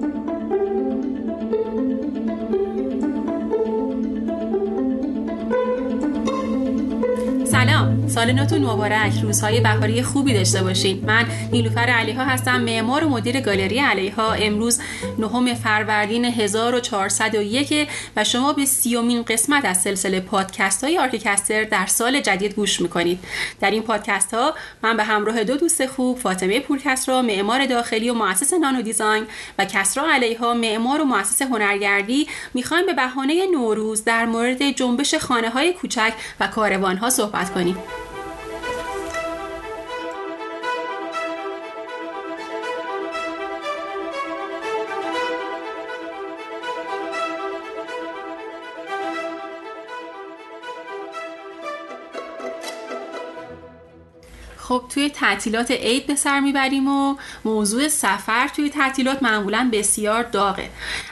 Thank you. سال نوتون مبارک روزهای بهاری خوبی داشته باشید من نیلوفر علیها هستم معمار و مدیر گالری علیها. امروز نهم فروردین 1401 و شما به سی‌امین قسمت از سلسله پادکست های ArchiCaster در سال جدید گوش می‌کنید. در این پادکست ها من به همراه دو دوست خوب فاطمه پورکسرا معمار داخلی و مؤسس Nano Design و کسرا علیها معمار و مؤسس هنرگردی می‌خوایم به بهانه نوروز در مورد جنبش خانه های کوچک و کاروان ها صحبت کنیم. خب توی تعطیلات عید به سر می‌بریم و موضوع سفر توی تعطیلات معمولا بسیار داغه.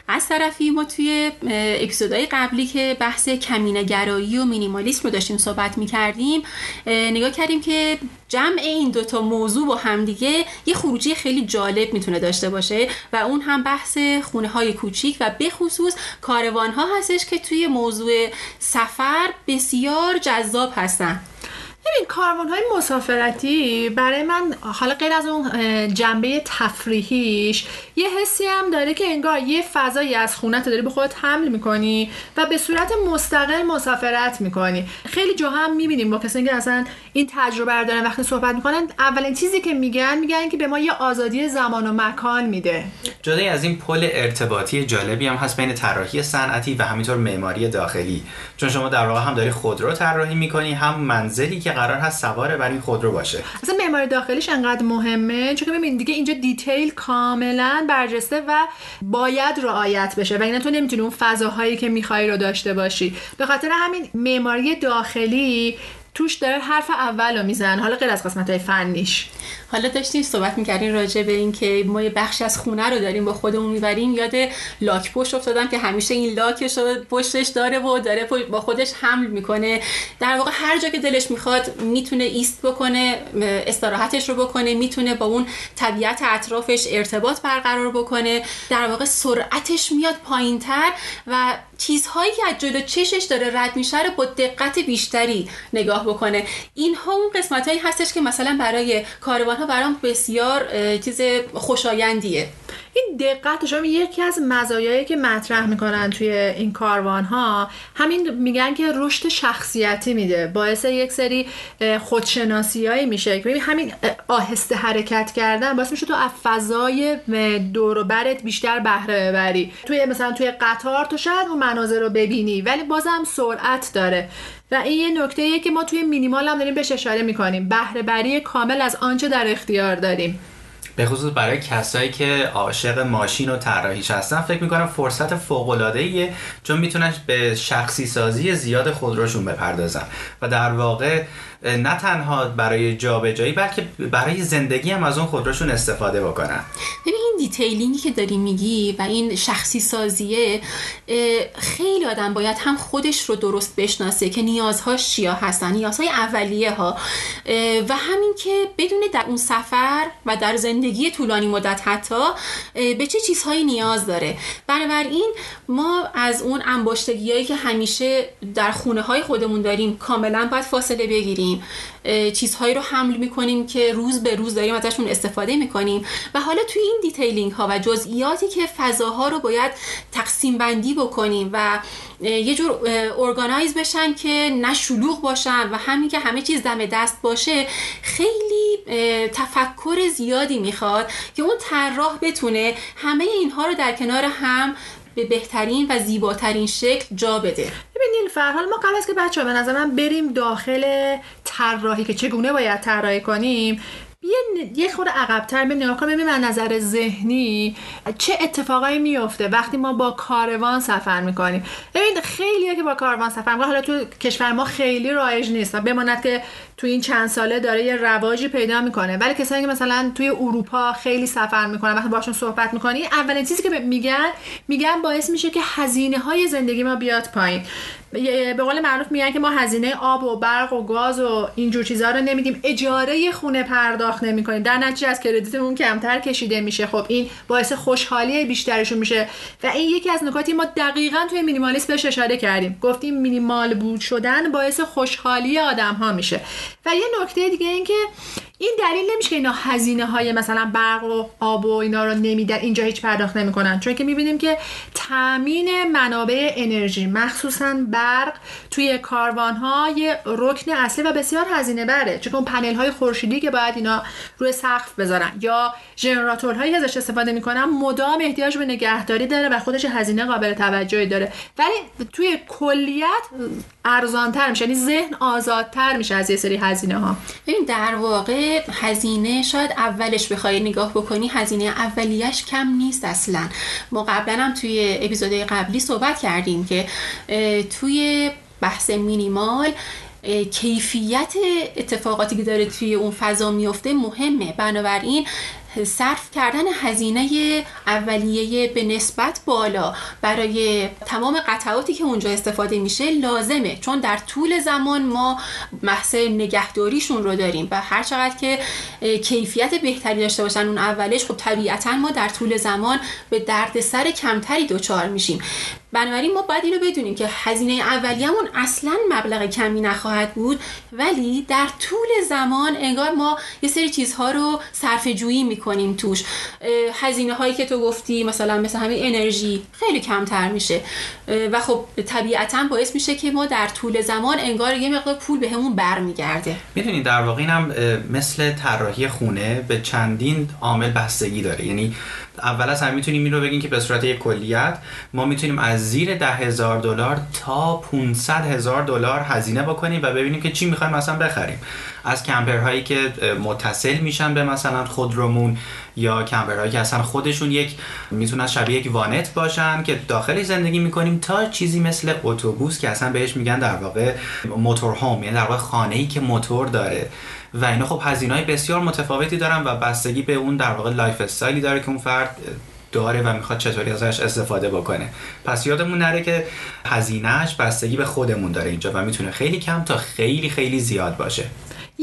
از طرفی ما توی اپیزودهای قبلی که بحث کمینگرایی و مینیمالیسم رو داشتیم صحبت می‌کردیم نگاه کردیم که جمع این دوتا موضوع با همدیگه یه خروجی خیلی جالب می‌تونه داشته باشه و اون هم بحث خونه های کوچیک و به خصوص کاروان ها هستش که توی موضوع سفر بسیار جذاب هستن. ببین کاروان های مسافرتی برای من حالا غیر از اون جنبه تفریحیش یه حسی هم داره که انگار یه فضایی از خونت داری به خودت حمل می‌کنی و به صورت مستقل مسافرت می‌کنی. خیلی جاها هم می‌بینیم با کسانی که اصلا این تجربه رو دارن وقتی صحبت می‌کنن اولین چیزی که میگن میگن که به ما یه آزادی زمان و مکان میده. جدای از این پل ارتباطی جالبی هم هست بین طراحی صنعتی و همینطور معماری داخلی. چون شما در واقع هم داری خودرو طراحی می‌کنی هم منزلی که قرار هست سوار بر این خودرو باشه. اصلا معماری داخلیش انقدر مهمه؟ چون ببین دیگه اینجا دیتیل کاملا برجسته و باید رعایت بشه و تو نمی‌تونی اون فضاهایی که می‌خوای رو داشته باشی. به خاطر همین معماری داخلی توش داره حرف اول رو میزن حالا غیر از قسمت های فنیش. حالا داشتیم صحبت می‌کردیم راجع به اینکه ما یه بخش از خونه رو داریم با خودمون می‌بریم. یاد لاک پشت افتادم که همیشه این لاکش رو پشتش داره و داره با خودش حمل می‌کنه. در واقع هر جا که دلش می‌خواد می‌تونه ایست بکنه استراحتش رو بکنه می‌تونه با اون طبیعت اطرافش ارتباط برقرار بکنه. در واقع سرعتش میاد پایینتر و چیزهایی که از جلو چشش داره رد میشه رو با دقت بیشتری نگاه بکنه. اینها اون قسمت هایی هستش که مثلا برای کاروان ها برام بسیار چیز خوشایندیه. این دقت شما یکی از مزایایی که مطرح می‌کنن توی این کاروان ها همین میگن که رشد شخصیتی میده باعث یک سری خودشناسیایی میشه. که همین آهسته حرکت کردن باعث میشه تو از فضای دور برت بیشتر بهره ببری. توی مثلا توی قطار تو شاید اون مناظر رو ببینی ولی بازم سرعت داره. و این یه نکته که ما توی مینیمال هم داریم بهش اشاره می‌کنیم. بهره بری کامل از آنچه در اختیار داریم. به خصوص برای کسایی که عاشق ماشین و طراحیش هستن فکر می‌کنم فرصت فوق العاده چون می‌تونن به شخصی سازی زیاد خودروشون بپردازن. و در واقع نه تنها برای جابجایی بلکه برای زندگی هم از اون خودروشون استفاده بکنن. ببین این دیتیلینگی که داری میگی و این شخصی سازیه خیلی آدم باید هم خودش رو درست بشناسه که نیازهاش چیا هستن نیازهای اولیه ها و همین که بدونه در اون سفر و در زندگی طولانی مدت حتی به چه چیزهایی نیاز داره. بنابراین ما از اون انباشتگیهایی که همیشه در خونه های خودمون داریم کاملا باید فاصله بگیریم. چیزهایی رو حمل می‌کنیم که روز به روز داریم ازشون استفاده می‌کنیم. و حالا توی این detailing ها و جزئیاتی که فضاها رو باید تقسیم بندی بکنیم و یه جور ارگانایز بشن که نه شلوغ باشن و همین که همه چیز دم دست باشه خیلی تفکر زیادی می‌خواد که اون طراح بتونه همه اینها رو در کنار هم به بهترین و زیباترین شکل جا بده. ببینین فرحال ما قبل از که بچه به نظر من بریم داخل طراحی که چگونه باید طراحی کنیم یه یه خود عقبتر بریم نگاه کنیم ببینیم نظر ذهنی چه اتفاقایی میفته وقتی ما با کاروان سفر می‌کنیم. ببین خیلی که با کاروان سفر می‌کنیم حالا تو کشور ما خیلی رایج نیست. و بماند که تو این چند ساله داره یه رواجی پیدا می‌کنه. ولی کسایی که مثلا توی اروپا خیلی سفر می‌کنن وقتی باشون صحبت می‌کنی اولین چیزی که میگن میگن باعث میشه که هزینه های زندگی ما بیاد پایین. به قول معروف میگن که ما هزینه آب و برق و گاز و اینجور چیزها رو نمیدیم. اجاره خونه پرداخت نمی‌کنیم. در نتیجه از کردیتمون کمتر کشیده میشه. خب این باعث خوشحالی بیشترشون میشه. و این یکی از نکاتی ما دقیقا توی مینیمالیسم بهش اشاره کردیم. گفتیم مینیمال بود شدن باعث خوشحالی آدم ها میشه. و یه نکته دیگه این که این دلیل نمیشه که اینا هزینه های مثلا برق و آب و اینا رو نمیدن اینجا هیچ پرداخت نمی‌کنن. چون که می‌بینیم که تامین منابع انرژی مخصوصا برق توی کاروان ها یه رکن اصلی و بسیار هزینه بره. چون پنل های خورشیدی که باید اینا روی سقف بذارن. یا ژنراتورهایی ازش استفاده می‌کنن مدام احتیاج به نگهداری داره و خودش هزینه قابل توجهی داره. ولی توی کلیت ارزانتر میشه یعنی ذهن آزادتر میشه از یه سری هزینه ها ببین در واقع هزینه شاید اولش بخوای نگاه بکنی هزینه اولیش کم نیست اصلا. ما قبلا هم توی اپیزودهای قبلی صحبت کردیم که توی بحث مینیمال کیفیت اتفاقاتی که داره توی اون فضا میفته مهمه. بنابراین صرف کردن هزینه اولیه به نسبت بالا برای تمام قطعاتی که اونجا استفاده میشه لازمه. چون در طول زمان ما بحث نگهداریشون رو داریم و هر چقدر که کیفیت بهتری داشته باشن اون اولش خب طبیعتا ما در طول زمان به دردسر کمتری دچار میشیم. بنابراین ما باید اینو بدونیم که هزینه اولیه‌مون اصلا مبلغ کمی نخواهد بود ولی در طول زمان انگار ما یه سری چیزها رو صرف جویی می‌کنیم توش. هزینه هایی که تو گفتی مثلا مثل همین انرژی خیلی کمتر میشه. و خب طبیعتا باعث میشه که ما در طول زمان انگار یه مقدار پول به برمیگرده. می‌دونید در واقع اینم مثل طراحی خونه به چندین عامل بستگی داره. یعنی اول از هم می‌تونیم این رو بگیم که به صورت یک کلیت ما می‌تونیم از زیر ده هزار دلار تا 500 هزار دلار هزینه بکنیم و ببینیم که چی می‌خوایم مثلا بخریم. از camper هایی که متصل میشن به مثلا خودرومون یا camper هایی که اصلا خودشون یک می‌تونن شبیه یک وانت باشن که داخلی زندگی می‌کنیم تا چیزی مثل اتوبوس که اصلا بهش میگن در واقع motor home یعنی در واقع خانه ای که موتور داره. و اینا خب هزینه های بسیار متفاوتی دارن و بستگی به اون در واقع lifestyle ی داره که اون فرد داره و می‌خواد چطوری ازش استفاده بکنه. پس یادمون نره که هزینهش بستگی به خودمون داره اینجا و می‌تونه خیلی کم تا خیلی خیلی زیاد باشه.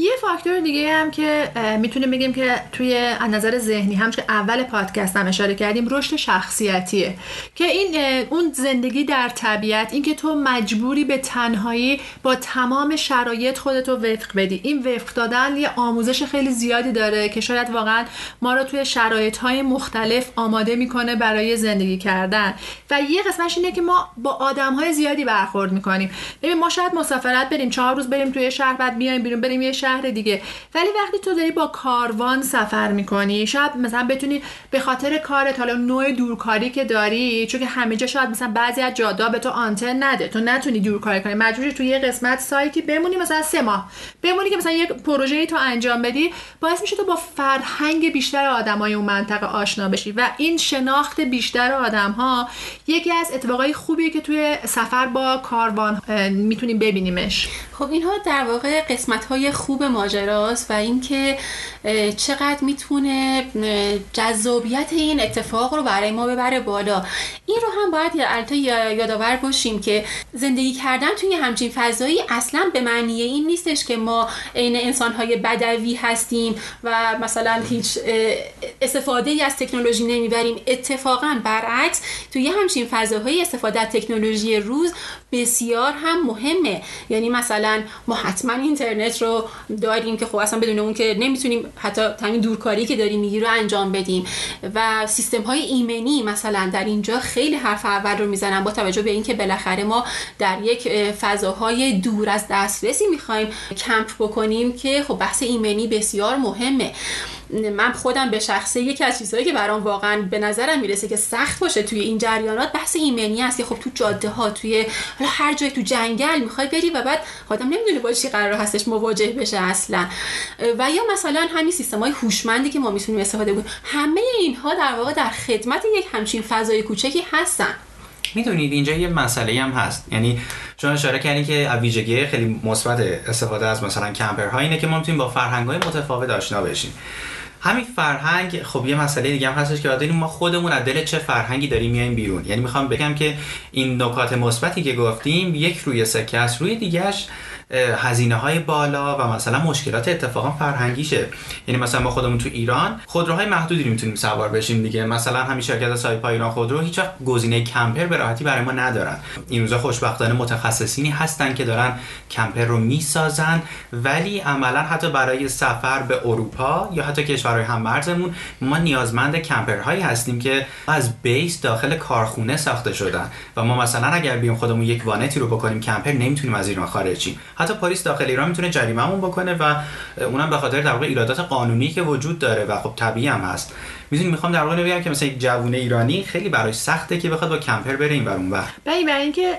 یه فاکتور دیگه هم که می‌تونیم بگیم که توی از نظر ذهنی هم که اول پادکست هم اشاره کردیم رشد شخصیتیه. که این اون زندگی در طبیعت این که تو مجبوری به تنهایی با تمام شرایط خودتو وفق بدی. این وفق دادن یه آموزش خیلی زیادی داره که شاید واقعا ما رو توی شرایط های مختلف آماده می‌کنه برای زندگی کردن. و یه قسمتش اینه که ما با آدم های زیادی برخورد می‌کنیم. ببین ما شاید مسافرت بریم چهار روز بریم توی شهر بعد بیایم بیرون بریم یه دیگه. ولی وقتی تو داری با کاروان سفر می‌کنی شاید مثلا بتونی به خاطر کارت حالا نوع دورکاری که داری چون که همه جا شاید مثلا بعضی از جادا به تو آنتن نده. تو نتونی دورکاری کنی. مجبوری تو یه قسمت سایتی بمونی مثلا سه ماه. بمونی که مثلا یک پروژه ای تو انجام بدی باعث میشه تو با فرهنگ بیشتر آدمای اون منطقه آشنا بشی. و این شناخت بیشتر آدم ها یکی از اتفاقای خوبیه که توی سفر با کاروان می‌تونیم ببینیمش. خب اینها در واقع قسمت های خوب ماجراست و اینکه چقدر می‌تونه جذابیت این اتفاق رو برای ما ببره بالا. این رو هم باید البته یادآور باشیم که زندگی کردن توی همچین فضایی اصلا به معنی این نیستش که ما عین انسانهای بدوی هستیم و مثلا هیچ استفاده ای از تکنولوژی نمی‌بریم. اتفاقا برعکس توی همچین فضاهای استفاده از تکنولوژی روز بسیار هم مهمه. یعنی مثلا ما حتما اینترنت رو داریم که خب اصلا بدون اون که نمی‌تونیم حتی همین دورکاری که داریم میگی رو انجام بدیم. و سیستم های ایمنی مثلا در اینجا خیلی حرف اول رو می‌زنن با توجه به اینکه بالاخره ما در یک فضاهای دور از دسترسی می‌خوایم کمپ بکنیم که خب بحث ایمنی بسیار مهمه. من خودم به شخصه یکی از چیزهایی که برام واقعا به نظرم می‌رسه که سخت باشه توی این جریانات بحث ایمنی است که خب تو جاده ها توی هر جای تو جنگل می‌خوای بری و بعد آدم نمی‌دونه با چی قرار هستش مواجه بشه اصلا. و یا مثلا همین سیستم های هوشمندی که ما می‌تونیم استفاده کنیم. همه اینها در واقع در خدمت یک همچین فضای کوچکی هستن. می‌دونید اینجا یه مسئله هم هست. یعنی شما اشاره کردین که ویژگی خیلی مثبت استفاده از مثلا کمپرها اینه که ما می‌تونیم با فرهنگ های متفاوت آشنا بشیم. همین فرهنگ خب یه مسئله دیگه هم هستش که ما خودمون از دل چه فرهنگی داریم میایم بیرون. یعنی می‌خوام بگم که این نکات مثبتی که گفتیم یک روی سکه است روی دیگهش هزینه های بالا و مثلا مشکلات اتفاقا فرهنگیشه. یعنی مثلا ما خودمون تو ایران خودروهای محدودی می‌تونیم سوار بشیم دیگه. مثلا همین شرکت سایپا ایران خودرو هیچ وقت گزینه کمپر به راحتی برای ما ندارن. این روزا خوشبختانه متخصصینی هستن که دارن کمپر رو می‌سازن ولی عملا حتی برای سفر به اروپا یا حتی کشورهای هممرزمون ما نیازمند کمپرهایی هستیم که از بیس داخل کارخونه ساخته شدن. و ما مثلا اگر بیم خودمون یک وانتی رو بکنیم کمپر نمی‌تونیم از ایران خارج شیم. حتی پلیس داخل ایران می‌تونه جریمهمون بکنه و اونم به خاطر در واقع ایرادات قانونی که وجود داره و خب طبیعی هم هست. می‌دونی می‌خوام در واقع بگم که مثلا یک جوونه ایرانی خیلی براش سخته که بخواد با کمپر بره این اون بر ببین برای اینکه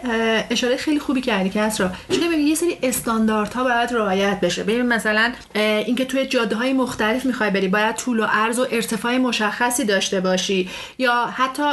اشاره خیلی خوبی کردی کس را چون ببین یه سری استانداردها باید رعایت بشه. ببین مثلا اینکه توی جاده های مختلف می‌خوای بری باید طول و عرض و ارتفاع مشخصی داشته باشی. یا حتی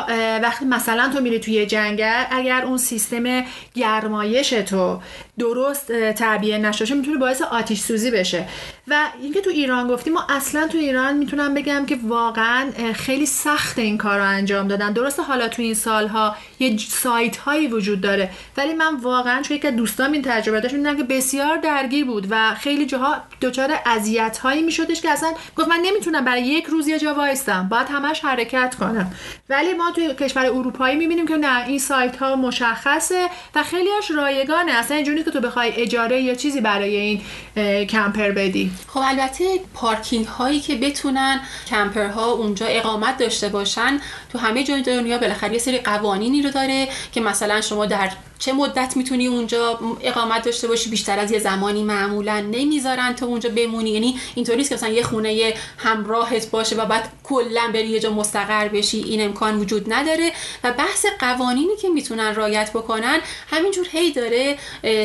وقتی مثلا تو میری توی جنگل اگر اون سیستم گرمایش تو درست تعبیه نشه می‌تونه باعث آتیش سوزی بشه. و اینکه تو ایران گفتیم ما اصلا تو ایران می‌تونم بگم که واقعا خیلی سخت این کار رو انجام دادن. درسته حالا تو این سالها یه سایت هایی وجود داره ولی من واقعا چون که دوستان این تجربه داشت می‌دونم که بسیار درگیر بود و خیلی جاها دچار اذیت هایی میشدش که اصلا گفت من نمی‌تونم برای یک روز یه جا وایستم باید همش حرکت کنم. ولی ما توی کشور اروپایی می‌بینیم که نه این سایت ها مشخصه و خیلیش رایگانه اصلا اینجوری که تو بخوای اجاره یا چیزی برای این کمپر بدی؟ خب البته پارکینگ هایی که بتونن کمپرها اونجا اقامت داشته باشن تو همه جای دنیا بالاخره یه سری قوانینی رو داره که مثلا شما در چه مدت می‌تونی اونجا اقامت داشته باشی؟ بیشتر از یه زمانی معمولا نمی‌ذارن تو اونجا بمونی. یعنی اینطوری که مثلا یه خونه همراهت باشه و بعد کلا بری یه جا مستقر بشی. این امکان وجود نداره. و بحث قوانینی که می‌تونن رایت بکنن همینجور هی داره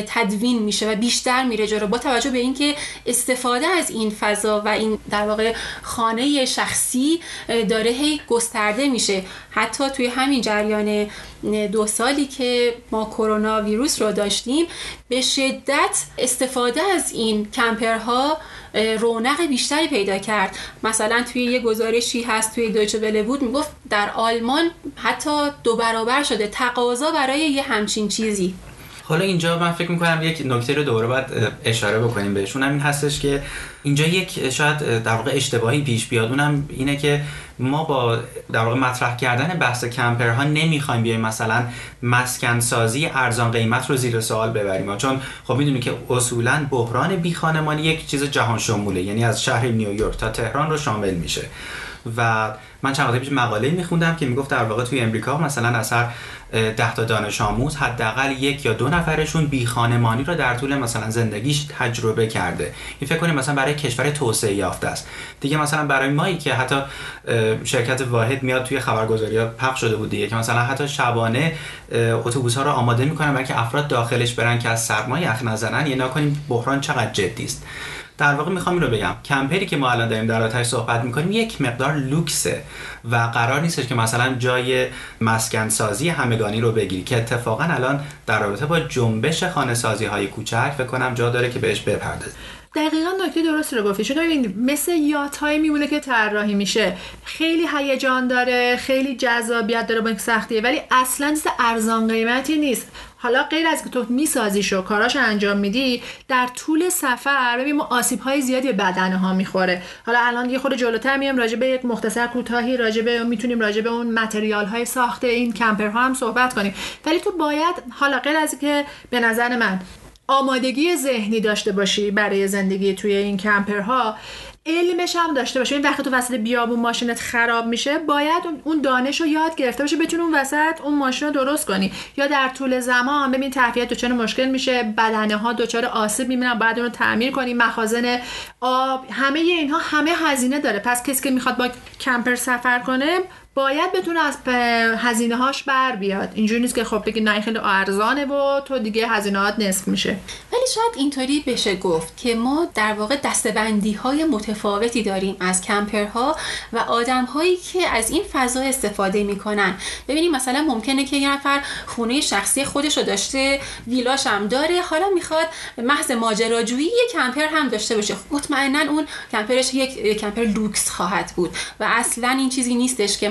تدوین میشه و بیشتر میره جلو. با توجه به اینکه استفاده از این فضا و این در واقع خانه شخصی داره هی گسترده میشه. حتی توی همین جریان دو سالی که ما کرونا ویروس رو داشتیم به شدت استفاده از این کمپرها رونق بیشتری پیدا کرد. مثلا توی یه گزارشی هست توی دویچه بله بود می‌گفت در آلمان حتی دو برابر شده تقاضا برای یه همچین چیزی. حالا اینجا من فکر می‌کنم یک نکته رو دوباره باید اشاره بکنیم بهشون. این هستش که اینجا یک شاید در واقع اشتباهی پیش بیاد. اونم اینه که ما با در واقع مطرح کردن بحث کمپرها نمی‌خوایم بیایم مثلا مسکن سازی ارزان قیمت رو زیر سوال ببریم. چون خب می‌دونی که اصولا بحران بی خانمانی یک چیز جهان شموله. یعنی از شهر نیویورک تا تهران رو شامل میشه. و من چند وقت پیش مقاله میخوندم که می‌گفت در واقع توی امریکا مثلا اثر ده تا دانش آموز حداقل یک یا دو نفرشون بی خانمانی رو در طول مثلا زندگیش تجربه کرده. این فکر کنیم مثلا برای کشور توسعه یافته است. دیگه مثلا برای مایی که حتی شرکت واحد میاد توی خبرگزاری پخش شده بود دیگه که مثلا حتی شبانه اتوبوس ها رو آماده می‌کنن برای که افراد داخلش برن که از سرمایه یخ نزنن یه نکنیم بحران چقدر جدی است. در واقع می‌خوام این رو بگم. کمپری که ما الان داریم در آتش صحبت می‌کنیم یک مقدار لوکسه و قرار نیستش که مثلا جای مسکن سازی همگانی رو بگیری که اتفاقا الان در رابطه با جنبش خانه سازی های کوچک فکر کنم جا داره که بهش بپردازیم. دقیقا نکته درست رو گفتی چون ببینید مثل یات هایی میمونه که طراحی میشه. خیلی هیجان داره خیلی جذابیت داره با این سختیه ولی اصلا چیز ارزان قیمتی نیست. حالا غیر از که تو میسازیش و کاراش انجام میدی در طول سفر ببین ما آسیب های زیادی به بدن ها می‌خوره. حالا الان یه خود جلوتر میام راجع به یک مختصر کوتاهی راجع به می‌تونیم راجع به اون متریال های ساخته این کمپر ها هم صحبت کنیم. ولی تو باید حالا غیر از که به نظر من آمادگی ذهنی داشته باشی برای زندگی توی این کمپرها علمش هم داشته باشه این وقتی تو وسط بیابون ماشینت خراب میشه باید اون دانش رو یاد گرفته باشه بتونی اون وسط اون ماشین رو درست کنی. یا در طول زمان ببین تهویه دچار مشکل میشه بدنه ها دچار آسیب می‌بینن بعد اون رو تعمیر کنی. مخازن آب همه اینها همه هزینه داره. پس کسی که می‌خواد با کمپر سفر کنه باید بتونه از هزینه هاش بر بیاد. اینجوری نیست که خب بگی نه خیلی ارزانه و تو دیگه هزینهات نصف میشه. ولی شاید اینطوری بشه گفت که ما در واقع دستبندی های متفاوتی داریم از کمپرها و آدم هایی که از این فضا استفاده می‌کنن. ببینیم مثلا ممکنه که یه نفر خونه شخصی خودش رو داشته ویلاش هم داره حالا می‌خواد محض ماجراجویی یه کمپر هم داشته باشه. مطمئنا اون کمپرش یک کمپر لوکس خواهد بود و اصلا این چیزی نیستش که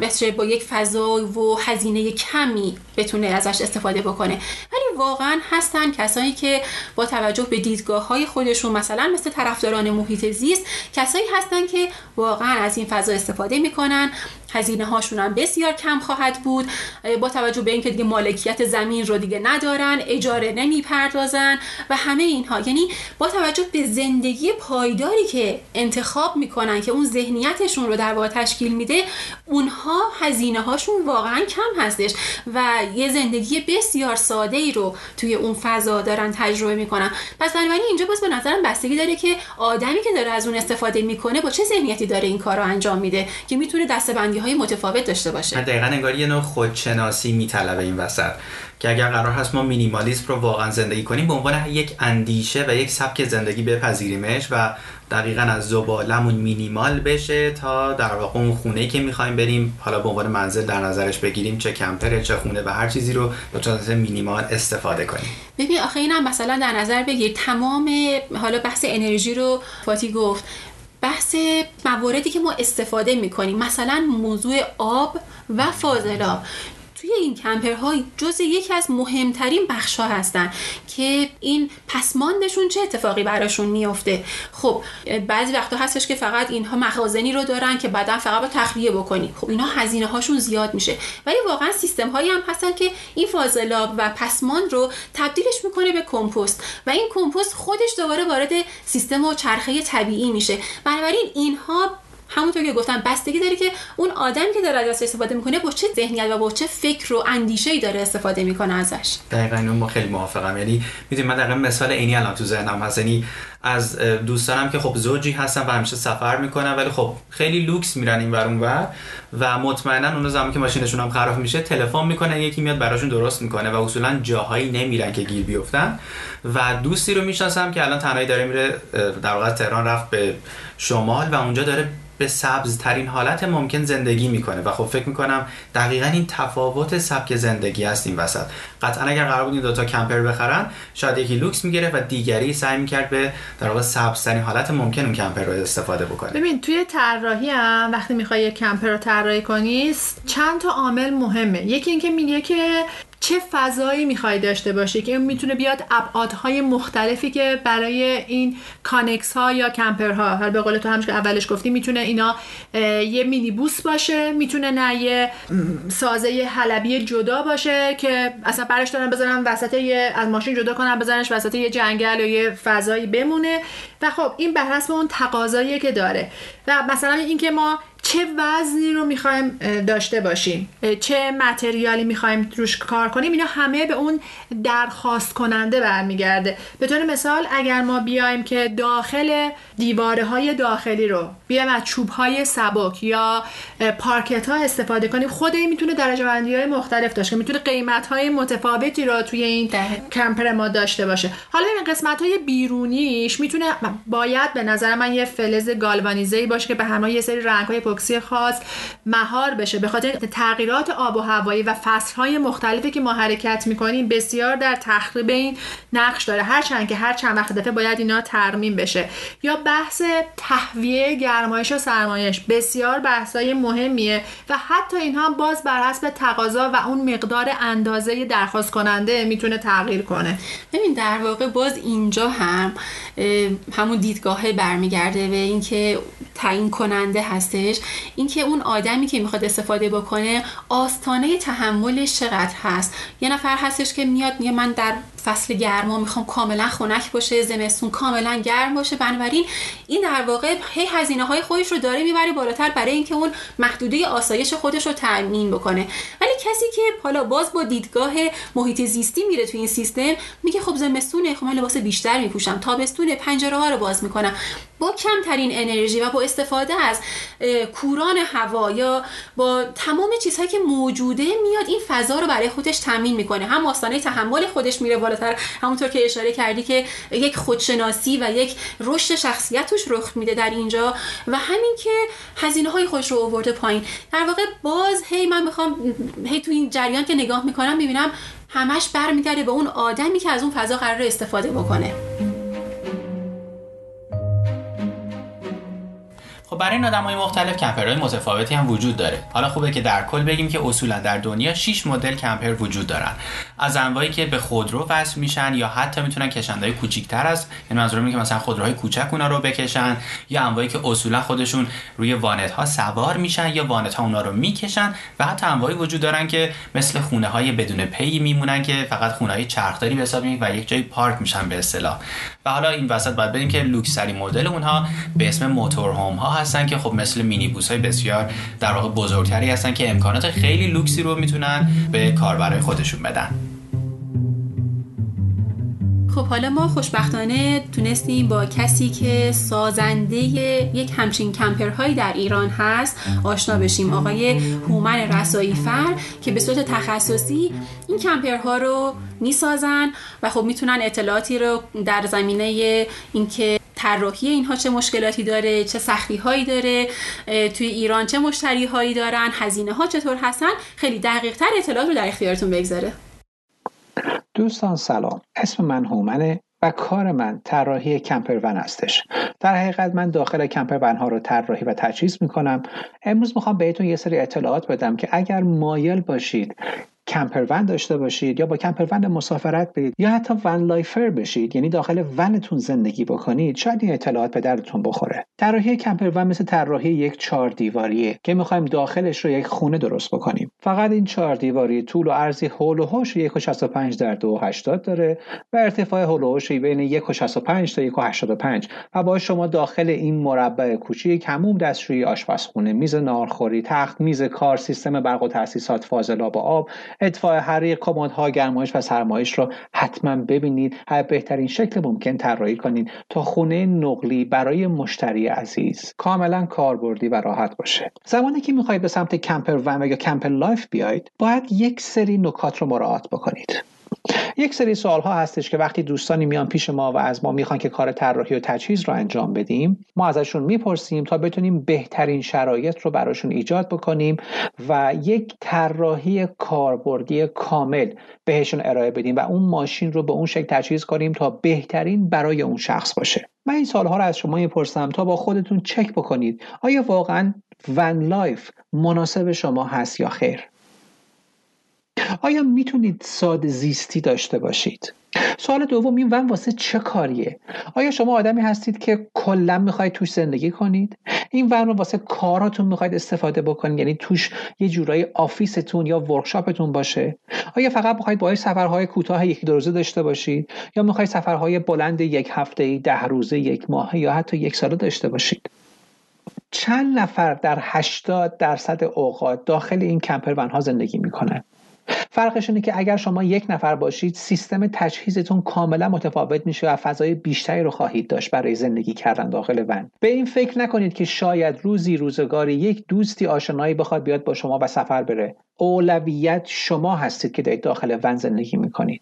بشه با یک فضا و هزینه کمی. بتونه ازش استفاده بکنه. ولی واقعا هستن کسایی که با توجه به دیدگاه های خودشون مثلا مثل طرفداران محیط زیست کسایی هستن که واقعا از این فضا استفاده می‌کنن. هزینه هاشون هم بسیار کم خواهد بود. با توجه به اینکه دیگه مالکیت زمین رو دیگه ندارن اجاره نمی‌پردازن و همه اینها. یعنی با توجه به زندگی پایداری که انتخاب می‌کنن که اون ذهنیتشون رو در واقع تشکیل میده اونها هزینه هاشون واقعا کم هستش. و یه زندگی بسیار ساده ای رو توی اون فضا دارن تجربه می‌کنن. پس بنابراین اینجا باز به نظرم بستگی داره که آدمی که داره از اون استفاده می‌کنه با چه ذهنیتی داره این کار رو انجام میده که می‌تونه دستبندی های متفاوت داشته باشه؟ دقیقا انگار یه نوع خودشناسی میطلبه این وسط که اگر قرار هست ما مینیمالیسم رو واقعا زندگی کنیم به عنوان یک اندیشه و یک سبک زندگی بپذیریمش و دقیقا از زبالمون مینیمال بشه تا در واقع اون خونه که می‌خوایم بریم حالا به عنوان منزل در نظرش بگیریم چه کمپره چه خونه و هر چیزی رو به مینیمال استفاده کنیم. ببین آخه اینم مثلا در نظر بگیر. تمام حالا بحث انرژی رو فاتی گفت. بحث مواردی که ما استفاده می‌کنیم. مثلا موضوع آب و فاضلاب. این کمپرها جز یکی از مهمترین بخش ها هستن که این پسماندشون چه اتفاقی براشون میفته خب بعضی وقتا هستش که فقط اینها مخازنی رو دارن که بعدا فقط با تخلیه بکنی. خب اینها هزینه هاشون زیاد میشه. ولی واقعا سیستم هایی هم هستن که این فاضلاب و پسماند رو تبدیلش می‌کنه به کمپوست و این کمپوست خودش دوباره وارد سیستم و چرخه طبیعی میشه. بنابراین اینها همونطور که گفتم بستگی داره که اون آدمی که داره ازش استفاده می‌کنه با چه ذهنیت و با چه فکر و اندیشه ای داره استفاده می‌کنه ازش. دقیقا ما خیلی موافقم. یعنی می‌دونی من دقیقا مثال اینی الان تو ذهنم هست. یعنی از دوستانم که خب زوجی هستن و همیشه سفر می‌کنن ولی خب خیلی لوکس میرن این ور ور و مطمئنا اون زمانی که ماشینشون هم خراب میشه تلفن می‌کنن یکی میاد براشون درست می‌کنه و اصولا جاهایی نمیرن که گیر بیفتن. و دوستی رو می‌شناسم که الان تنهایی داره میره در واقع تهران رفت به شمال و اونجا داره به سبز ترین حالت ممکن زندگی می‌کنه. و خب فکر می‌کنم دقیقا این تفاوت سبک زندگی هست این وسط. قطعا اگر قرار بود این دوتا کمپر بخرن شاید یکی لوکس می‌گیره و دیگری سعی می‌کرد به در واقع سبز ترین حالت ممکن اون کمپر رو استفاده بکنه. ببین توی طراحی هم وقتی می‌خوای یک کمپر رو طراحی کنی چند تا عامل مهمه. یکی اینکه میگه که چه فضایی می‌خوای داشته باشی که می‌تونه بیاد ابعادهای مختلفی که برای این کانکس ها یا کمپر ها هر به قول تو همش که اولش گفتی می‌تونه اینا یه مینی بوس باشه می‌تونه نه یه سازه حلبی جدا باشه که اصلا برش دارن بذارن وسط یه از ماشین جدا کنن بذارنش وسط یه جنگل یا یه فضایی بمونه. و خب این بر حسب اون تقاضایی که داره. و مثلا اینکه ما چه وزنی رو می‌خوایم داشته باشیم چه متریالی می‌خوایم روش کار کنیم اینا همه به اون درخواست کننده برمیگرده. به طور مثال اگر ما بیایم که داخل دیواره های داخلی رو بیایم از چوب های سبک یا پارکت ها استفاده کنیم خود این می‌تونه درجه بندی های مختلف داشته می‌تونه قیمت های متفاوتی رو توی این کمپر ما داشته باشه. حالا این قسمت های بیرونیش می‌تونه باید به نظر من یه فلز گالوانیزه باشه که به همراه یه سری رنگ های اپوکسی خاص مهار بشه. به خاطر تغییرات آب و هوایی و فصلهای مختلفی که ما حرکت می‌کنیم بسیار در تخریب این نقش داره. هرچند که هر چند وقت دفعه باید اینا ترمیم بشه. یا بحث تهویه گرمایش و سرمایش. بسیار بحثای مهمیه و حتی اینها باز بر حسب تقاضا و اون مقدار اندازه درخواست کننده می‌تونه تغییر کنه. ببین در واقع باز اینجا هم همون دیدگاه برمیگرده به اینکه تعیین کننده هستش. اینکه اون آدمی که می‌خواد استفاده بکنه آستانه تحملش چقدر هست؟ یه نفر هستش که میاد میگه من در فصل گرما می‌خوام کاملا خنک باشه زمستون کاملا گرم باشه. بنابراین این در واقع هی هزینه های خودش رو داره می‌بره بالاتر برای اینکه اون محدوده آسایش خودش رو تامین بکنه. ولی کسی که حالا باز با دیدگاه محیط زیستی میره تو این سیستم میگه خب زمستونه خب من لباس بیشتر میپوشم تابستون پنجره ها رو باز می‌کنم. با کمترین انرژی و با استفاده از کوران هوا یا با تمام چیزهایی که موجوده میاد این فضا رو برای خودش تامین می‌کنه. هم آستانه تحمل خودش میره بالاتر. همونطور که اشاره کردی که یک خودشناسی و یک رشد شخصیت توش رخ میده در اینجا و همین که هزینه های خودش رو آورده پایین. در واقع باز هی من می‌خوام هی تو این جریان که نگاه می‌کنم می‌بینم همش برمیگرده به اون آدمی که از اون فضا قرار استفاده بکنه. خب برای این های مختلف کمپرهای متفاوتی هم وجود داره. حالا خوبه که در کل بگیم که اصولا در دنیا 6 مدل کمپر وجود دارن. از انواعی که به خودرو وصل میشن یا حتی می‌تونن کشندهای کوچیکتر از یعنی منظورم که مثلا خودروهای کوچک اونا رو بکشن یا انواعی که اصولا خودشون روی وانت ها سوار میشن یا وانت ها اونا رو می‌کشن و حتی انواعی وجود دارن که مثل خونه های بدون پی میمونن که فقط خونه های چرخداری به حساب و یک جای پارک میشن به اصطلاح. و حالا این وسط باید ببینیم که لوکسری مدل اونها به اسم موتور هوم ها هستن که خب مثل مینی بوس های بسیار در واقع بزرگتری هستن که امکانات خیلی لوکسی رو می‌تونن به کاربرای خودشون بدن. خب حالا ما خوشبختانه تونستیم با کسی که سازنده یک همچین کمپرهایی در ایران هست آشنا بشیم. آقای هومن رسایی فر که به صورت تخصصی این کمپرها رو می‌سازن و خب می‌تونن اطلاعاتی رو در زمینه اینکه طراحی اینها چه مشکلاتی داره چه سختی هایی داره توی ایران چه مشتری هایی دارن هزینه ها چطور هستن خیلی دقیق تر اطلاعات رو در اختیارتون بگذاره. دوستان سلام. اسم من هومنه و کار من طراحی کمپر ون هستش. در حقیقت من داخل کمپر ون ها رو طراحی و تجهیز می‌کنم. امروز می‌خوام بهتون یه سری اطلاعات بدم که اگر مایل باشید کمپر ون داشته باشید یا با کمپر ون مسافرت برید یا حتی ون لایفر بشید یعنی داخل ونتون زندگی بکنید شاید این اطلاعات به دردتون بخوره. طراحی کمپر ون مثل طراحی یک چهار دیواریه که می‌خوایم داخلش رو یک خونه درست بکنیم. فقط این چهار دیواری طول و عرضی هول و هوش 1.65 در 2.80 داره و ارتفاع هول و بین 1.65 تا 1.85 و با شما داخل این مربع کوچیک حموم دستشویی آشپزخونه میز ناهارخوری تخت میز کار سیستم برق و تاسیسات فاضلاب آب اطفاء حریق کمدها گرمایش و سرمایش رو حتما ببینید به بهترین شکل ممکن طراحی کنید تا خونه نقلی برای مشتری عزیز. کاملا کاربردی و راحت باشه. زمانی که می‌خواهید به سمت camper van یا camper life بیاید باید یک سری نکات رو مراعات بکنید. یک سری سوال ها هستش که وقتی دوستانی میان پیش ما و از ما می‌خوان که کار طراحی و تجهیز رو انجام بدیم ما ازشون می‌پرسیم تا بتونیم بهترین شرایط رو براشون ایجاد بکنیم و یک طراحی کاربردی کامل بهشون ارائه بدیم و اون ماشین رو به اون شکل تجهیز کنیم تا بهترین برای اون شخص باشه. من این سوال‌ها رو از شما می‌پرسم تا با خودتون چک بکنید. آیا واقعا van life مناسب شما هست یا خیر؟ آیا می‌تونید ساده زیستی داشته باشید؟ سوال دوم این ون واسه چه کاریه؟ آیا شما آدمی هستید که کلا می‌خواید توش زندگی کنید؟ این ون رو واسه کاراتون می‌خواید استفاده بکنید؟ یعنی توش یه جورایی آفیستون یا ورکشاپتون باشه؟ آیا فقط می‌خواید باهاش سفرهای کوتاه یکی دو روزه داشته باشید؟ یا می‌خواید سفرهای بلند یک هفته ده روزه یک ماه یا حتی یک ساله داشته باشید؟ چند نفر در 80 درصد اوقات داخل این کمپر ها زندگی می‌کنن؟ فرقش اینه که اگر شما یک نفر باشید سیستم تجهیزتون کاملا متفاوت میشه و فضای بیشتری رو خواهید داشت برای زندگی کردن داخل ون. به این فکر نکنید که شاید روزی روزگاری یک دوستی آشنایی بخواد بیاد با شما و سفر بره. اولویت شما هستید که داخل ون زندگی می‌کنید.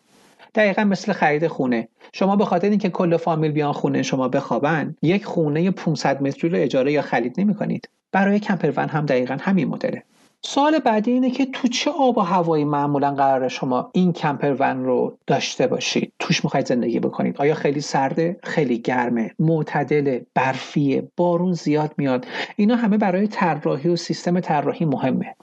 دقیقا مثل خرید خونه. شما به خاطر اینکه کل فامیل بیان خونه شما بخوابن یک خونه 500 متری رو اجاره یا خرید نمی کنید برای کمپر ون هم دقیقا همین مدله. سوال بعدی اینه که تو چه آب و هوایی معمولا قرار شما این کمپر ون رو داشته باشید؟ توش می‌خواید زندگی بکنید. آیا خیلی سرده؟ خیلی گرمه. معتدل برفیه. بارون زیاد میاد. اینا همه برای طراحی و سیستم طراحی مهمه.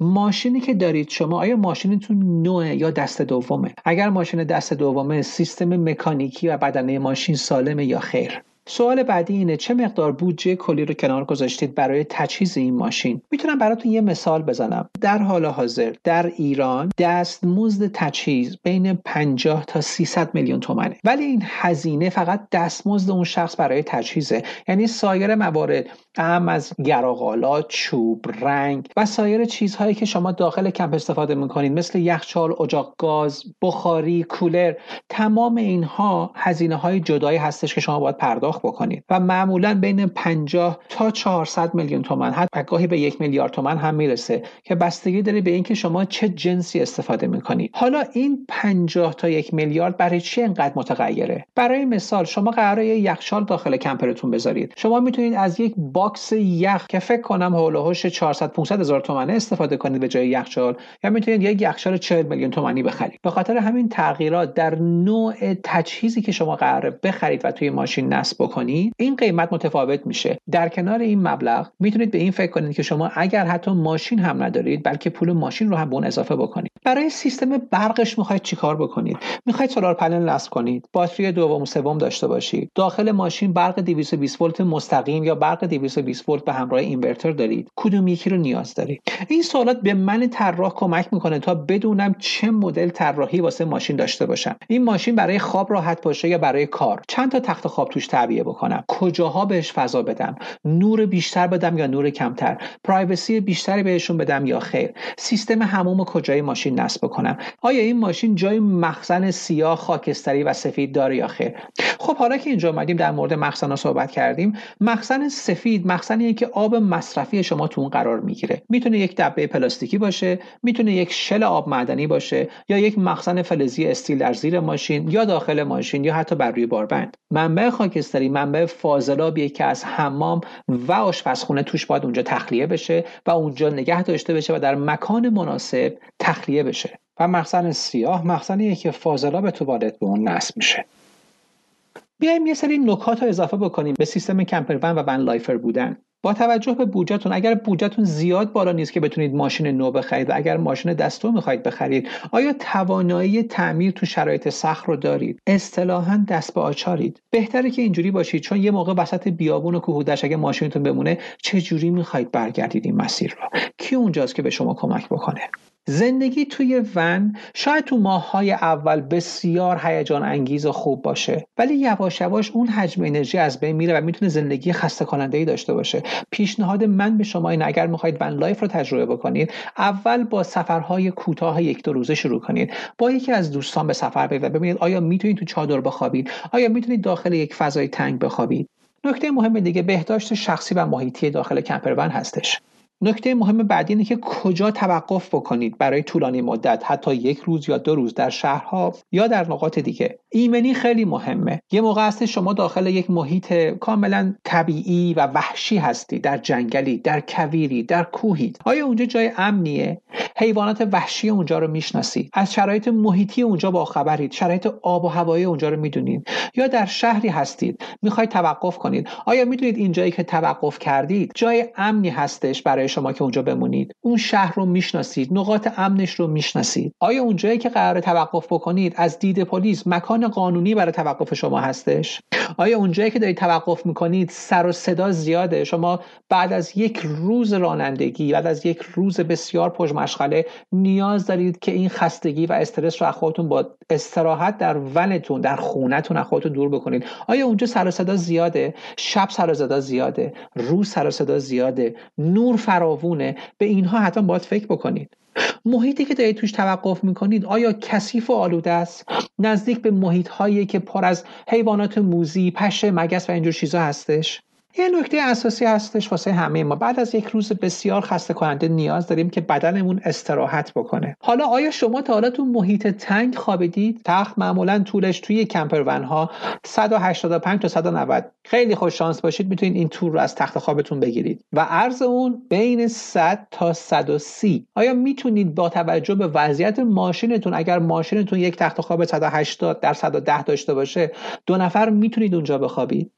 ماشینی که دارید شما آیا ماشینتون نوع یا دست دومه؟ اگر ماشین دست دومه سیستم مکانیکی و بدنه ماشین سالمه یا خیر؟ سوال بعدی اینه چه مقدار بودجه کلی رو کنار گذاشتید برای تجهیز این ماشین؟ می‌تونم براتون یه مثال بزنم. در حال حاضر در ایران دستمزد تجهیز بین 50 تا 300 میلیون تومنه. ولی این هزینه فقط دستمزد اون شخص برای تجهیزه. یعنی سایر موارد اعم از یراق‌آلات چوب رنگ و سایر چیزهایی که شما داخل camper استفاده می‌کنید مثل یخچال اجاق گاز بخاری کولر تمام اینها هزینه های جدایی هستش که شما باید پرداخت پرداخت بکنید و معمولا بین 50 تا 400 میلیون تومن حتی گاهی به یک میلیارد تومن هم می‌رسه که بستگی داره به اینکه شما چه جنسی استفاده می‌کنید حالا این 50 تا یک میلیارد برای چه اینقدر متغیره؟ برای مثال شما قراره یخچال داخل camper تون بذارید. شما می‌تونید از یک باکس یخ که فکر کنم حول و 400 500 هزار تومنه استفاده کنید به جای یخچال یا می‌تونید یک یخچال 40 میلیون تومانی بخرید. به خاطر همین تغییرات در نوع تجهیزی که شما قراره بخرید و توی ماشین نصب بکنید این قیمت متفاوت میشه. در کنار این مبلغ می‌تونید به این فکر کنید که شما اگر حتی ماشین هم ندارید بلکه پول ماشین رو هم به اون اضافه بکنید. برای سیستم برقش می‌خواید چیکار بکنید؟ می‌خواید سولار پنل نصب کنید باتری دوم و سوم داشته باشید. داخل ماشین برق 220 ولت مستقیم یا برق 220 ولت به همراه اینورتر دارید. کدوم یکی رو نیاز دارید. این سوالات به من طراح کمک می‌کنه تا بدونم چه مدل طراحی واسه ماشین داشته باشم. این ماشین برای خواب راحت باشه یا برای کار؟ چند تا تخت خواب توش تعبیه بکنم. کجاها بهش فضا بدم؟ نور بیشتر بدم یا نور کمتر؟ پرایوسی بیشتری بهشون بدم یا خیر؟ سیستم هموم کجای ماشین نصب بکنم؟ آیا این ماشین جای مخزن سیاه خاکستری و سفید داره یا خیر؟ خب حالا که اینجا اومدیم در مورد مخزن ها صحبت کردیم مخزن سفید مخزنیه که آب مصرفی شما تو اون قرار می‌گیره. می‌تونه یک دبه پلاستیکی باشه می‌تونه یک شل آب معدنی باشه یا یک مخزن فلزی استیل در زیر ماشین یا داخل ماشین یا حتی بر روی باربند. منبع خاکستری منبع فاضلابیه که از حمام و آشپزخونه توش باید اونجا تخلیه بشه و اونجا نگه داشته بشه و در مکان مناسب تخلیه بشه. و مخزن سیاه مخزنیه که فاضلاب تو وارد به اون نصب میشه. بیایم یه سری نکات رو اضافه بکنیم به سیستم کمپر ون و ون لایفر بودن. با توجه به بودجهتون اگر بودجهتون زیاد بالا نیست که بتونید ماشین نو بخرید و اگر ماشین دستو می‌خواید بخرید آیا توانایی تعمیر تو شرایط سخت رو دارید؟ اصطلاحا دست به آچارید. بهتره که اینجوری باشید چون یه موقع وسط بیابون و کوهودش اگه ماشینتون بمونه چه جوری می‌خواید برگردید این مسیر رو؟ کی اونجاست که به شما کمک بکنه؟ زندگی توی ون شاید تو ماههای اول بسیار هیجان انگیز و خوب باشه ولی یواش یواش اون حجم انرژی از بین میره و می‌تونه زندگی خسته کننده ای داشته باشه. پیشنهاد من به شما اینه اگر می‌خواید van life رو تجربه بکنید اول با سفرهای کوتاه یک دو روزه شروع کنید. با یکی از دوستان به سفر برید و ببینید آیا می‌تونید تو چادر بخوابید؟ آیا می‌تونید داخل یک فضای تنگ بخوابید؟ نکته مهم دیگه بهداشت شخصی و محیطی داخل camper van هستش. نکته مهم بعدی اینه که کجا توقف بکنید برای طولانی مدت حتی یک روز یا دو روز در شهرها یا در نقاط دیگه. ایمنی خیلی مهمه. یه موقع هست شما داخل یک محیط کاملا طبیعی و وحشی هستی. در جنگلی در کویری در کوهی آیا اونجا جای امنیه؟ حیوانات وحشی اونجا رو می‌شناسید از شرایط محیطی اونجا با خبرید. شرایط آب و هوایی اونجا رو می‌دونید. یا در شهری هستید. می‌خواید توقف کنید. آیا می‌دونید این جایی که توقف کردید جای امنی هستش برای شما که اونجا بمونید. اون شهر رو می‌شناسید نقاط امنش رو می‌شناسید. آیا اون جایی که قرار توقف بکنید از دید پلیس مکان قانونی برای توقف شما هستش؟ آیا اون جایی که دارید توقف می‌کنید سر و صدا زیاده؟ شما بعد از یک روز رانندگی بعد از یک روز بسیار پرمشغله نیاز دارید که این خستگی و استرس رو از خودتون با استراحت در ونتون در خونتون از خودتون دور بکنید. آیا اونجا سر و صدا زیاده؟ شب سر و صدا زیاده؟ روز سر و صدا زیاده؟ نور فراوونه. به اینها حتما باید فکر بکنید. محیطی که دارید توش توقف می‌کنید آیا کثیف و آلوده است؟ نزدیک به محیط هایی که پر از حیوانات موزی پشه مگس و اینجور چیزا هستش؟ یه نکته اساسی هستش واسه همه ما. بعد از یک روز بسیار خسته کننده نیاز داریم که بدنمون استراحت بکنه. حالا آیا شما تا حالا تو محیط تنگ خوابیدید؟ تخت معمولا طولش توی کمپر ون ها 185 تا 190 خیلی خوش شانس باشید می‌تونید این تور رو از تخت خوابتون بگیرید. و عرض اون بین 100 تا 130 آیا می‌تونید با توجه به وضعیت ماشینتون اگر ماشینتون یک تخت خواب 180 در 110 داشته باشه دو نفر می‌تونید اونجا بخوابید؟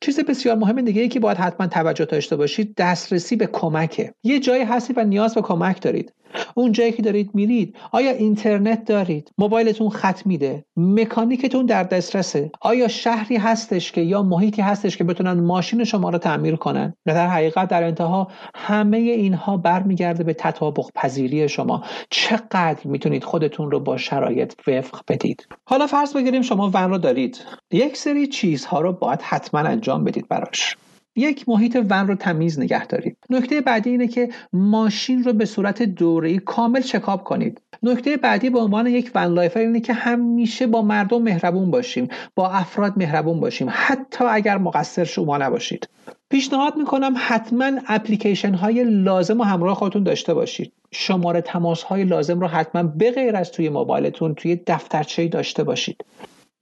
چیز بسیار مهم دیگه ای که باید حتما توجه داشته باشید دسترسی به کمکه. یه جایی هستید و نیاز به کمک دارید. اون جایی که دارید میرید آیا اینترنت دارید؟ موبایلتون خط میده. مکانیکتون در دسترسه. آیا شهری هستش که یا محیطی هستش که بتونن ماشین شما رو تعمیر کنن؟ و در حقیقت در انتها همه اینها برمیگرده به تطابق پذیری شما. چقدر می‌تونید خودتون رو با شرایط وفق بدید؟ حالا فرض بگیریم شما ون رو دارید. یک سری چیزها رو باید حتما انجام بدید براش. یک محیط ون رو تمیز نگه دارید نکته بعدی اینه که ماشین رو به صورت دوره‌ای کامل چکاپ کنید. نکته بعدی به عنوان یک ون لایفر اینه که همیشه با مردم مهربون باشیم با افراد مهربون باشیم حتی اگر مقصر شما نباشید. پیشنهاد می‌کنم حتما اپلیکیشن های لازم و همراه خودتون داشته باشید. شماره تماس های لازم رو حتما به از توی موبایلتون توی دفترچه داشته باشید.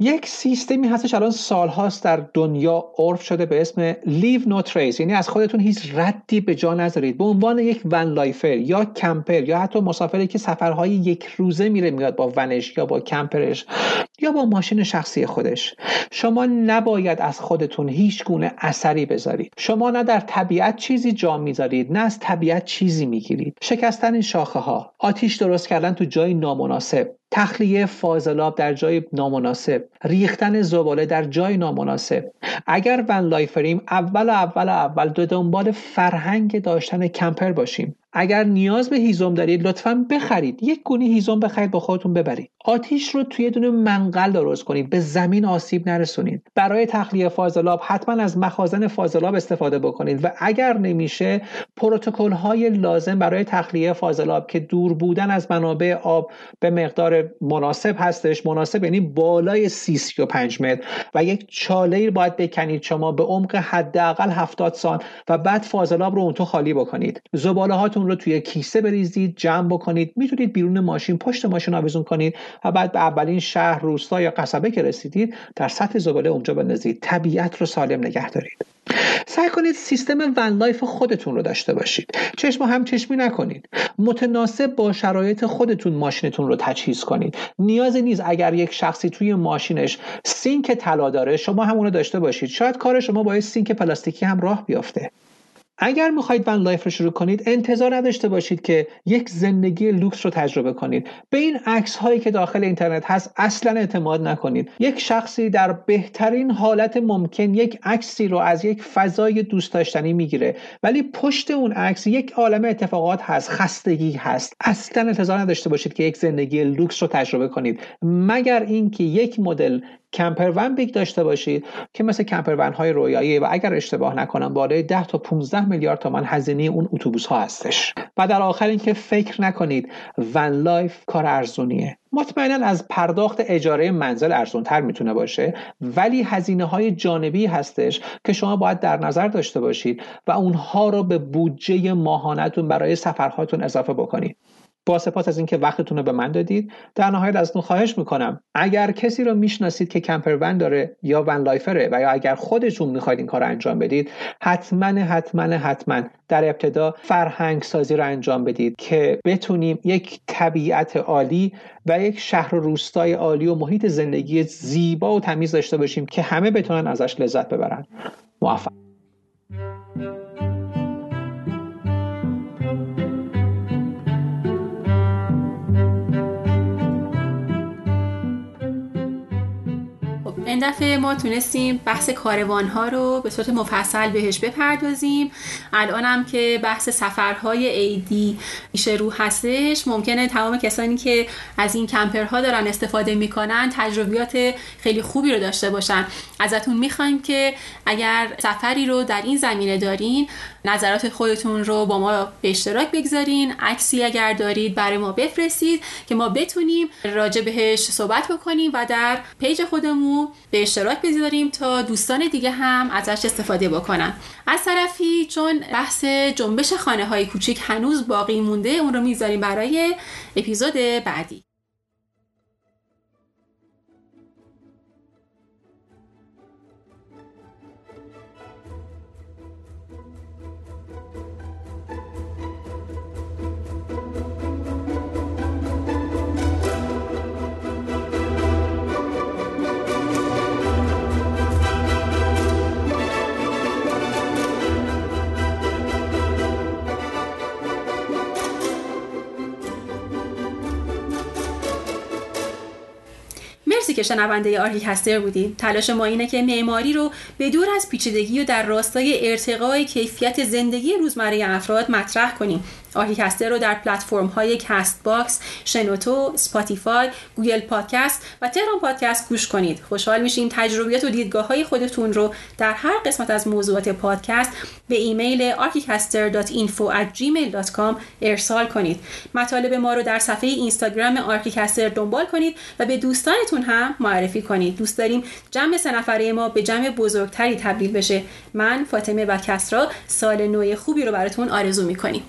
یک سیستمی هستش الان سالهاست در دنیا عرف شده به اسم leave no trace یعنی از خودتون هیچ ردی به جا نذارید. به عنوان یک van lifer یا camper یا حتی مسافری که سفرهای یک روزه میره میاد با ونش یا با camper ش. یا با ماشین شخصی خودش. شما نباید از خودتون هیچ گونه اثری بذارید. شما نه در طبیعت چیزی جا می‌ذارید نه از طبیعت چیزی می‌گیرید. شکستن شاخه ها آتیش درست کردن تو جای نامناسب تخلیه فاضلاب در جای نامناسب ریختن زباله در جای نامناسب. اگر ون لایفریم اول اول اول دو دنبال فرهنگ داشتن کمپر باشیم. اگر نیاز به هیزم دارید لطفا بخرید. یک گونی هیزم بخرید با خودتون ببرید. آتیش رو توی دونه منقل درست کنید. به زمین آسیب نرسونید. برای تخلیه فاضلاب حتما از مخازن فاضلاب استفاده بکنید و اگر نمیشه پروتکل های لازم برای تخلیه فاضلاب که دور بودن از منابع آب به مقدار مناسب هستش. مناسب یعنی بالای 35 متر. و یک چاله باید بکنید. شما به عمق حداقل 70 سان و بعد فاضلاب رو اون تو خالی بکنید. زباله هاتون رو توی کیسه بریزید جمع بکنید می‌تونید بیرون ماشین پشت ماشین آویزون کنید و بعد به اولین شهر روستا یا قصبه که رسیدید در سطل زباله اونجا بندازید. طبیعت رو سالم نگه دارید. سعی کنید سیستم van life خودتون رو داشته باشید. چشم هم چشمی نکنید. متناسب با شرایط خودتون ماشینتون رو تجهیز کنید. نیازی نیست اگر یک شخصی توی ماشینش سینک طلا داره شما هم اونو داشته باشید. شاید کار شما با سینک پلاستیکی هم راه بیافته. اگر می‌خواید van life رو شروع کنید انتظار نداشته باشید که یک زندگی لوکس رو تجربه کنید. به این عکس هایی که داخل اینترنت هست اصلا اعتماد نکنید. یک شخصی در بهترین حالت ممکن یک عکسی رو از یک فضای دوست داشتنی می‌گیره. ولی پشت اون عکس یک عالم اتفاقات هست خستگی هست. اصلا انتظار نداشته باشید که یک زندگی لوکس رو تجربه کنید. مگر اینکه یک مدل camper van big داشته باشید که مثل camper van های رویایی و اگر اشتباه نکنم بالای 10 تا 15 میلیارد تومان هزینه اون اتوبوس ها هستش. و در آخر اینکه فکر نکنید van life کار ارزونیه. مطمئنا از پرداخت اجاره منزل ارزون تر می‌تونه باشه ولی هزینه های جانبی هستش که شما باید در نظر داشته باشید و اونها رو به بودجه ماهانتون برای سفرهاتون اضافه بکنید. با سپاس از اینکه وقتتون رو به من دادید. در نهایت ازتون خواهش می‌کنم اگر کسی رو می‌شناسید که camper van داره یا van lifer ه و یا اگر خودتون می‌خواید این کار رو انجام بدید حتما حتما حتما در ابتدا فرهنگ سازی رو انجام بدید که بتونیم یک طبیعت عالی و یک شهر و روستای عالی و محیط زندگی زیبا و تمیز داشته باشیم که همه بتونن ازش لذت ببرن. موفق. این دفعه ما تونستیم بحث کاروان ها رو به صورت مفصل بهش بپردازیم. الانم که بحث سفرهای ایدی پیش رو هستش. ممکنه تمام کسانی که از این کمپرها دارن استفاده می‌کنن تجربیات خیلی خوبی رو داشته باشن. ازتون می‌خوایم که اگر سفری رو در این زمینه دارین نظرات خودتون رو با ما به اشتراک بگذارین. عکسی اگر دارید برای ما بفرستید که ما بتونیم راجع بهش صحبت بکنیم و در پیج خودمون به اشتراک بذاریم تا دوستان دیگه هم ازش استفاده بکنن. از طرفی چون بحث جنبش خانه های کوچیک هنوز باقی مونده اون رو می‌ذاریم برای اپیزود بعدی. مرسی که شنونده ArchiCaster بودیم. تلاش ما اینه که معماری رو به دور از پیچیدگی و در راستای ارتقای کیفیت زندگی روزمره افراد مطرح کنیم. ArchiCaster رو در پلتفرم های Castbox شنوتو Spotify Google Podcast و تهران پادکست گوش کنید. خوشحال میشیم تجربیات و دیدگاه های خودتون رو در هر قسمت از موضوعات پادکست به ایمیل archicaster.info@gmail.com ارسال کنید. مطالب ما رو در صفحه اینستاگرام آرکیکستر دنبال کنید و به دوستانتون هم معرفی کنید. دوست داریم جمع سه نفره ما به جمع بزرگتری تبدیل بشه. من فاطمه و کسرا سال نو خوبی رو براتون آرزو می‌کنیم.